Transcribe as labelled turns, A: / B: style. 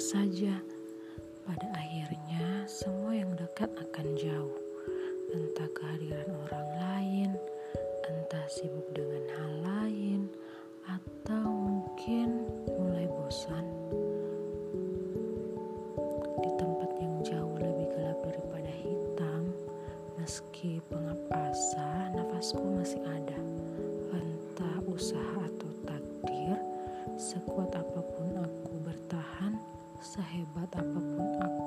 A: saja, pada akhirnya semua yang dekat akan jauh. Entah kehadiran orang lain, entah sibuk dengan hal lain, atau mungkin mulai bosan. Di tempat yang jauh lebih gelap daripada hitam, meski pengap asa, nafasku masih ada. Entah usaha sekuat apa pun aku bertahan, sehebat apa pun aku